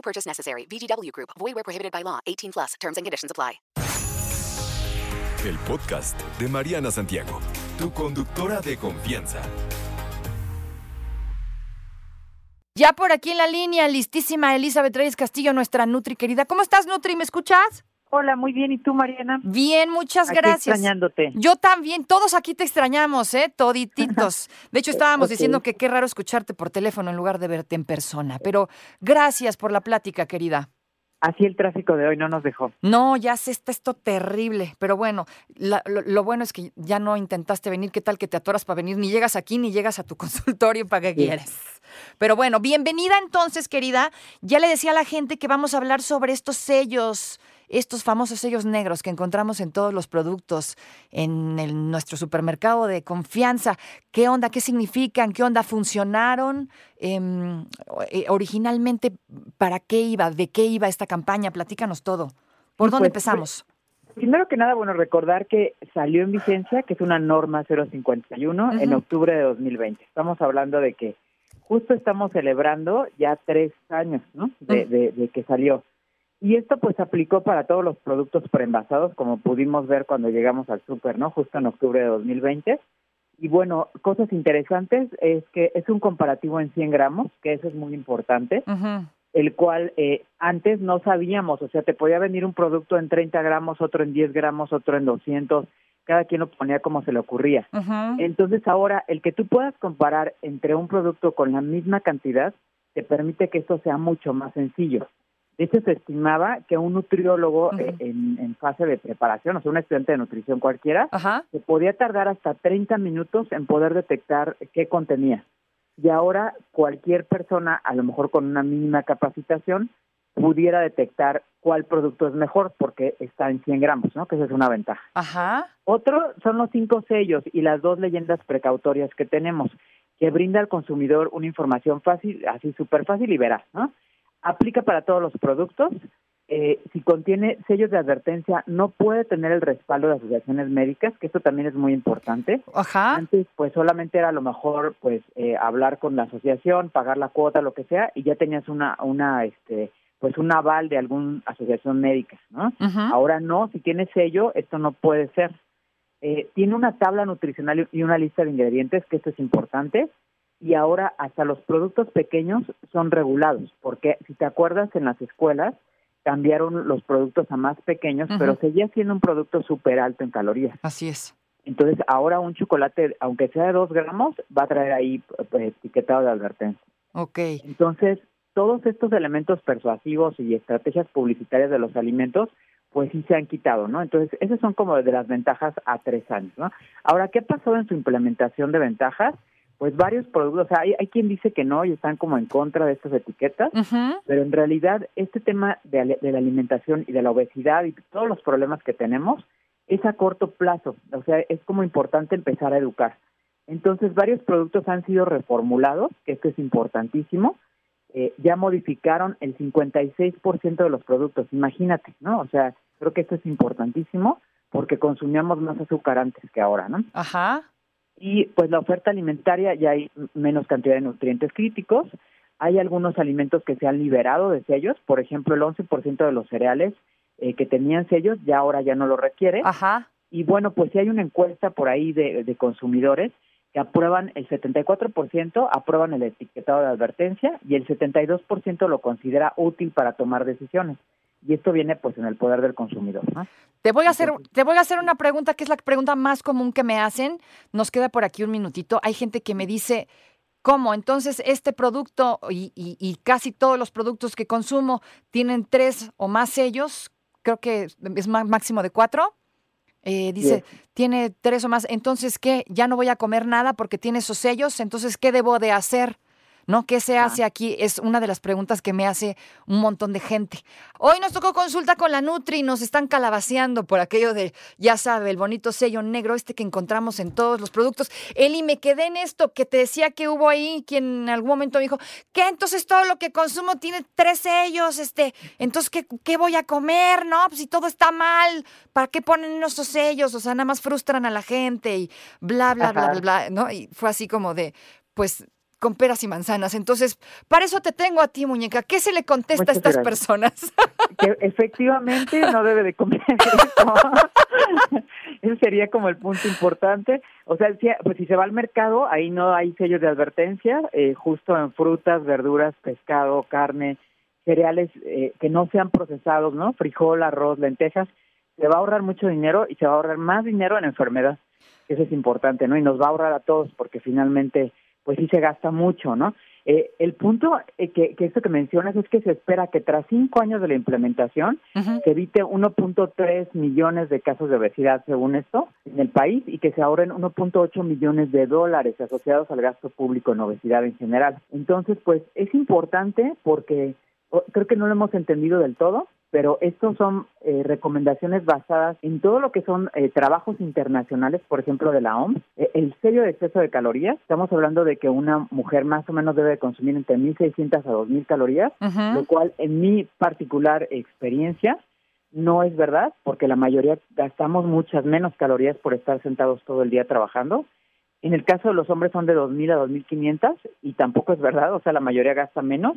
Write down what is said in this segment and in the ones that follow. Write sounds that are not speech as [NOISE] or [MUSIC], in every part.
No purchase necessary. VGW Group. Void where prohibited by law. 18 plus. Terms and conditions apply. El podcast de Mariana Santiago, tu conductora de confianza. Ya por aquí en la línea, listísima Elizabeth Reyes Castillo, nuestra Nutri querida. ¿Cómo estás, Nutri? ¿Me escuchas? Hola, muy bien. ¿Y tú, Mariana? Bien, muchas Aquí gracias. extrañándote. Yo también, todos aquí te extrañamos, ¿eh? Todititos. [LAUGHS] De hecho, estábamos diciendo que qué raro escucharte por teléfono en lugar de verte en persona. Pero gracias por la plática, querida. Así el tráfico de hoy no nos dejó. No, ya sé, está esto terrible. Pero bueno, la- lo, lo bueno es que ya no intentaste venir. ¿Qué tal que te atoras para venir? Ni llegas aquí ni llegas a tu [LAUGHS] consultorio para que Sí. quieres. Pero bueno, bienvenida entonces, querida. Ya le decía a la gente que vamos a hablar sobre estos sellos, estos famosos sellos negros que encontramos en todos los productos en el- nuestro supermercado de confianza. ¿Qué onda? ¿Qué significan? ¿Qué onda? ¿Funcionaron? Em, eh, originalmente, ¿para qué iba? ¿De qué iba esta campaña? Platícanos todo. ¿Por Sí, dónde pues, empezamos? Primero que nada, bueno, recordar que salió en vigencia, que es una norma 051, en Ujú. octubre de 2020. Estamos hablando de que justo estamos celebrando ya tres años, ¿no? De, de- de que salió. Y esto pues aplicó para todos los productos preenvasados, como pudimos ver cuando llegamos al súper, ¿no? Justo en octubre de 2020. Y bueno, cosas interesantes es que es un comparativo en 100 gramos, que eso es muy importante. El cual eh, antes no sabíamos, o sea, te podía venir un producto en 30 gramos, otro en 10 gramos, otro en 200, cada quien lo ponía como se le ocurría. Entonces ahora, el que tú puedas comparar entre un producto con la misma cantidad, te permite que esto sea mucho más sencillo. De hecho, se estimaba que un nutriólogo eh, en, en fase de preparación, o sea, un estudiante de nutrición cualquiera, Ajá. se podía tardar hasta 30 minutos en poder detectar qué contenía. Y ahora cualquier persona, a lo mejor con una mínima capacitación, pudiera detectar cuál producto es mejor porque está en 100 gramos, ¿no? Que esa es una ventaja. Ajá. Otro son los cinco sellos y las dos leyendas precautorias que tenemos, que brinda al consumidor una información fácil, así súper fácil y veraz, ¿no? Aplica para todos los productos. Eh, si contiene sellos de advertencia, no puede tener el respaldo de asociaciones médicas, que esto también es muy importante. Ajá. Antes, pues solamente era a lo mejor, pues eh, hablar con la asociación, pagar la cuota, lo que sea, y ya tenías una, una, este, pues un aval de alguna asociación médica, ¿no? Ahora no, si tiene sello, esto no puede ser. Eh, tiene una tabla nutricional y una lista de ingredientes, que esto es importante, y ahora hasta los productos pequeños son regulados, porque si te acuerdas, en las escuelas cambiaron los productos a más pequeños, pero seguía siendo un producto súper alto en calorías. Así es. Entonces, ahora un chocolate, aunque sea de dos gramos, va a traer ahí pues, etiquetado de advertencia. Ok. Entonces, todos estos elementos persuasivos y estrategias publicitarias de los alimentos, pues sí se han quitado, ¿no? Entonces, esas son como de las ventajas a tres años, ¿no? Ahora, ¿qué ha pasado en su implementación de ventajas? Pues varios productos, o sea, hay, hay quien dice que no y están como en contra de estas etiquetas, pero en realidad este tema de, de la alimentación y de la obesidad y todos los problemas que tenemos es a corto plazo, o sea, es como importante empezar a educar. Entonces, varios productos han sido reformulados, que esto es importantísimo, eh, ya modificaron el 56% de los productos, imagínate, ¿no? O sea, creo que esto es importantísimo porque consumíamos más azúcar antes que ahora, ¿no? Ajá. y pues la oferta alimentaria ya hay menos cantidad de nutrientes críticos. Hay algunos alimentos que se han liberado de sellos, por ejemplo, el 11% de los cereales eh, que tenían sellos ya ahora ya no lo requiere. Ajá. Y bueno, pues sí hay una encuesta por ahí de, de consumidores que aprueban, el 74% aprueban el etiquetado de advertencia y el 72% lo considera útil para tomar decisiones. Y esto viene pues en el poder del consumidor, ¿no? Te voy a hacer, te voy a hacer una pregunta que es la pregunta más común que me hacen. Nos queda por aquí un minutito. Hay gente que me dice, ¿cómo? Entonces, este producto y, y- y casi todos los productos que consumo tienen tres o más sellos. Creo que es máximo de cuatro. Eh, dice, tiene tres o más. Entonces, ¿qué? Ya no voy a comer nada porque tiene esos sellos. Entonces, ¿qué debo de hacer? ¿No? ¿Qué se hace aquí? Es una de las preguntas que me hace un montón de gente. Hoy nos tocó consulta con la Nutri y nos están calabaceando por aquello de, ya sabe, el bonito sello negro este que encontramos en todos los productos. Eli, me quedé en esto que te decía que hubo ahí quien en algún momento me dijo, ¿qué? Entonces todo lo que consumo tiene tres sellos, este, entonces, ¿qué, qué voy a comer? No, pues si todo está mal, ¿para qué ponen esos sellos? O sea, nada más frustran a la gente y bla, bla, bla, bla, bla, ¿no? Y fue así como de, pues con peras y manzanas. Entonces, para eso te tengo a ti, muñeca. ¿Qué se le contesta a estas personas? [LAUGHS] Que efectivamente no debe de comer [LAUGHS] eso. Ese sería como el punto importante. O sea, si, pues si se va al mercado, ahí no hay sellos de advertencia, eh, justo en frutas, verduras, pescado, carne, cereales eh, que no sean procesados, ¿no? Frijol, arroz, lentejas, se va a ahorrar mucho dinero y se va a ahorrar más dinero en enfermedad. Eso es importante, ¿no? Y nos va a ahorrar a todos porque finalmente, pues sí se gasta mucho, ¿no? Eh, el punto eh, que, que esto que mencionas es que se espera que tras cinco años de la implementación se evite 1.3 millones de casos de obesidad, según esto, en el país y que se ahorren 1.8 millones de dólares asociados al gasto público en obesidad en general. Entonces, pues es importante porque creo que no lo hemos entendido del todo, pero estos son eh, recomendaciones basadas en todo lo que son eh, trabajos internacionales, por ejemplo, de la OMS. Eh, el de exceso de calorías, estamos hablando de que una mujer más o menos debe consumir entre 1.600 a 2.000 calorías, lo cual en mi particular experiencia no es verdad, porque la mayoría gastamos muchas menos calorías por estar sentados todo el día trabajando. En el caso de los hombres son de 2.000 a 2.500 y tampoco es verdad, o sea, la mayoría gasta menos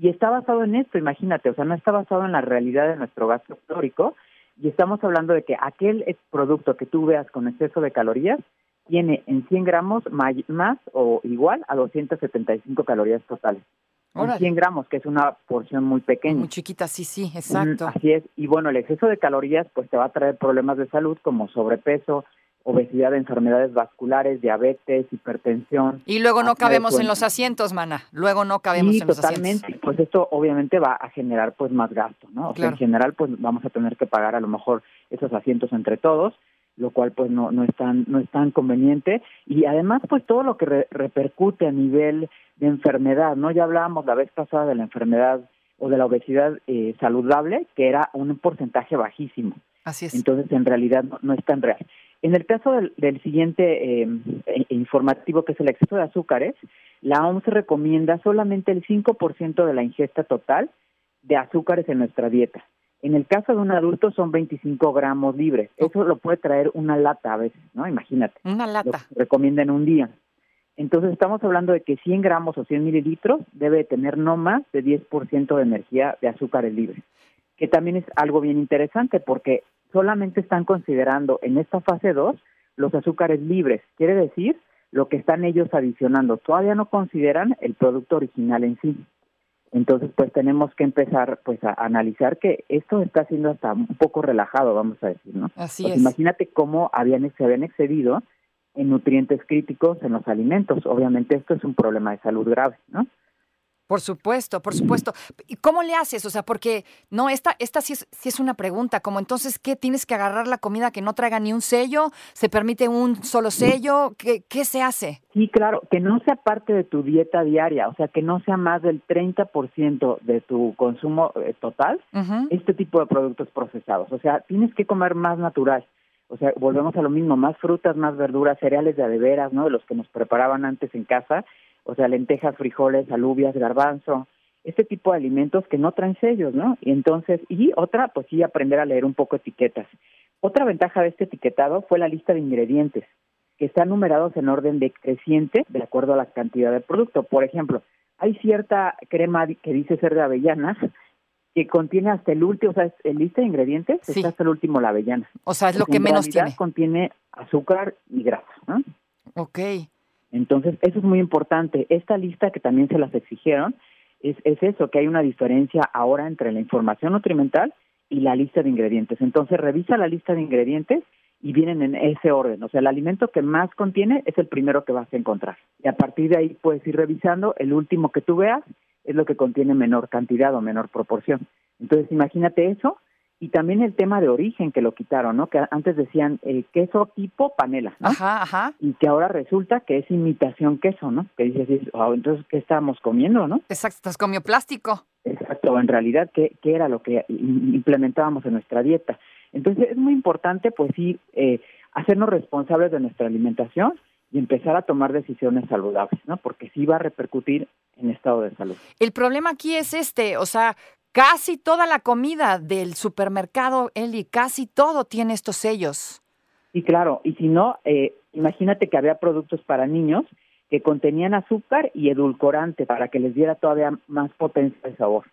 y está basado en esto, imagínate, o sea, no está basado en la realidad de nuestro gasto calórico y estamos hablando de que aquel producto que tú veas con exceso de calorías tiene en 100 gramos más o igual a 275 calorías totales. En 100 gramos, que es una porción muy pequeña. Muy chiquita, sí, sí, exacto. Así es. Y bueno, el exceso de calorías pues te va a traer problemas de salud como sobrepeso, obesidad, enfermedades vasculares, diabetes, hipertensión. Y luego no cabemos en los asientos, mana. Luego no cabemos en los asientos. totalmente. Pues esto obviamente va a generar pues más gasto, ¿no? O sea, en general pues vamos a tener que pagar a lo mejor esos asientos entre todos, lo cual pues no no es tan no es tan conveniente y además pues todo lo que repercute a nivel de enfermedad, ¿no? Ya hablábamos la vez pasada de la enfermedad o de la obesidad eh, saludable, que era un porcentaje bajísimo. Así es. Entonces, en realidad no es tan real. En el caso del, siguiente eh, informativo, que es el exceso de azúcares, la OMS recomienda solamente el 5% de la ingesta total de azúcares en nuestra dieta. En el caso de un adulto son 25 gramos libres. Eso lo puede traer una lata a veces, ¿no? Imagínate. Una lata. Lo recomienda en un día. Entonces estamos hablando de que 100 gramos o 100 mililitros debe tener no más de 10% de energía de azúcares libres, que también es algo bien interesante porque solamente están considerando en esta fase 2 los azúcares libres, quiere decir lo que están ellos adicionando. Todavía no consideran el producto original en sí. Entonces, pues tenemos que empezar pues a analizar que esto está siendo hasta un poco relajado, vamos a decir, ¿no? Así pues es. Imagínate cómo habían se habían excedido en nutrientes críticos en los alimentos. Obviamente esto es un problema de salud grave, ¿no? Por supuesto, por supuesto. ¿Y cómo le haces? O sea, porque no, esta, esta sí es, sí es una pregunta, como entonces, ¿qué tienes que agarrar la comida que no traiga ni un sello? ¿Se permite un solo sello? ¿Qué, qué se hace? Sí, claro, que no sea parte de tu dieta diaria, o sea, que no sea más del 30% de tu consumo eh, total, este tipo de productos procesados. O sea, tienes que comer más natural. O sea, volvemos a lo mismo, más frutas, más verduras, cereales de adeveras, ¿no? De los que nos preparaban antes en casa o sea, lentejas, frijoles, alubias, garbanzo, este tipo de alimentos que no traen sellos, ¿no? Y entonces, y otra, pues sí, aprender a leer un poco etiquetas. Otra ventaja de este etiquetado fue la lista de ingredientes, que están numerados en orden decreciente de acuerdo a la cantidad de producto. Por ejemplo, hay cierta crema que dice ser de avellanas que contiene hasta el último, o sea, en lista de ingredientes está hasta el último la avellana. O sea, es lo que en menos tiene. contiene azúcar y grasa, ¿no? Ok. Entonces, eso es muy importante. Esta lista que también se las exigieron es, es eso, que hay una diferencia ahora entre la información nutrimental y la lista de ingredientes. Entonces, revisa la lista de ingredientes y vienen en ese orden. O sea, el alimento que más contiene es el primero que vas a encontrar. Y a partir de ahí puedes ir revisando, el último que tú veas es lo que contiene menor cantidad o menor proporción. Entonces, imagínate eso y también el tema de origen que lo quitaron, ¿no? Que antes decían eh, queso tipo panela, ¿no? Ajá, ajá. Y que ahora resulta que es imitación queso, ¿no? Que dices, oh, entonces, ¿qué estábamos comiendo, no? Exacto, estás comió plástico. Exacto, en realidad, ¿qué, ¿qué era lo que implementábamos en nuestra dieta? Entonces, es muy importante, pues sí, eh, hacernos responsables de nuestra alimentación y empezar a tomar decisiones saludables, ¿no? Porque sí va a repercutir en estado de salud. El problema aquí es este, o sea, casi toda la comida del supermercado, Eli, casi todo tiene estos sellos. Sí, claro, y si no, eh, imagínate que había productos para niños que contenían azúcar y edulcorante para que les diera todavía más potencia de sabor.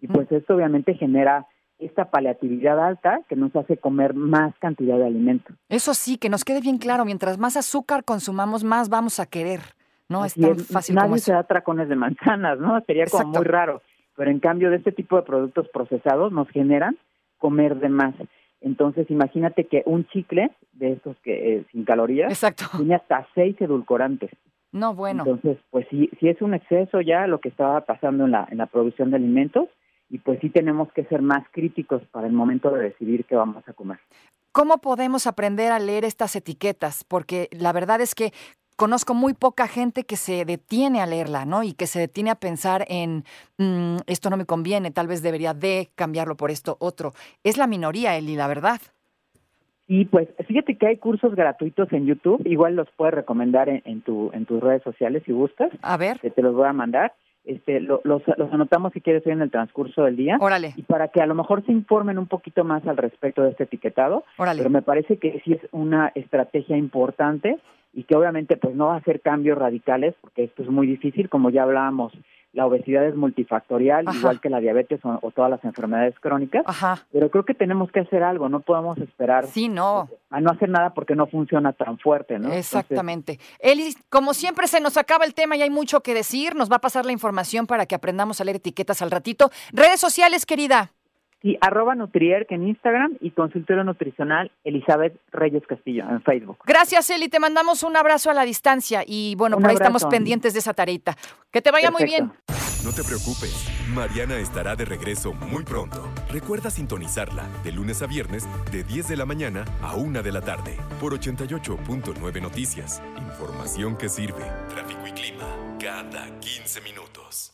Y pues mm. esto obviamente genera esta paliatividad alta que nos hace comer más cantidad de alimento. Eso sí, que nos quede bien claro, mientras más azúcar consumamos, más vamos a querer. No es tan fácil Nadie se da tracones de manzanas, ¿no? Sería como muy raro. Pero en cambio de este tipo de productos procesados nos generan comer de más. Entonces, imagínate que un chicle de estos que eh, sin calorías Exacto. tiene hasta seis edulcorantes. No, bueno. Entonces, pues sí, sí es un exceso ya lo que estaba pasando en la, en la producción de alimentos y pues sí tenemos que ser más críticos para el momento de decidir qué vamos a comer. ¿Cómo podemos aprender a leer estas etiquetas? Porque la verdad es que conozco muy poca gente que se detiene a leerla, ¿no? Y que se detiene a pensar en, mm, esto no me conviene, tal vez debería de cambiarlo por esto otro. Es la minoría, Eli, la verdad. Y pues fíjate que hay cursos gratuitos en YouTube, igual los puedes recomendar en, tu, en tus redes sociales si gustas. A ver. Que te los voy a mandar este, los, los, anotamos si quieres hoy en el transcurso del día. Órale. Y para que a lo mejor se informen un poquito más al respecto de este etiquetado. Órale. Pero me parece que sí es una estrategia importante y que obviamente pues no va a hacer cambios radicales porque esto es muy difícil, como ya hablábamos la obesidad es multifactorial, igual que la diabetes o, todas las enfermedades crónicas. Ajá. Pero creo que tenemos que hacer algo, no podemos esperar sí, no. a no hacer nada porque no funciona tan fuerte, ¿no? Exactamente. Eli, como siempre se nos acaba el tema y hay mucho que decir, nos va a pasar la información para que aprendamos a leer etiquetas al ratito. Redes sociales, querida. Sí, arroba Nutrier en Instagram y consultorio nutricional Elizabeth Reyes Castillo en Facebook. Gracias, Eli. Te mandamos un abrazo a la distancia y bueno, por ahí estamos pendientes de esa tarita. Que te vaya muy bien. No te preocupes, Mariana estará de regreso muy pronto. Recuerda sintonizarla de lunes a viernes de 10 de la mañana a 1 de la tarde por 88.9 Noticias. Información que sirve. Tráfico y clima cada 15 minutos.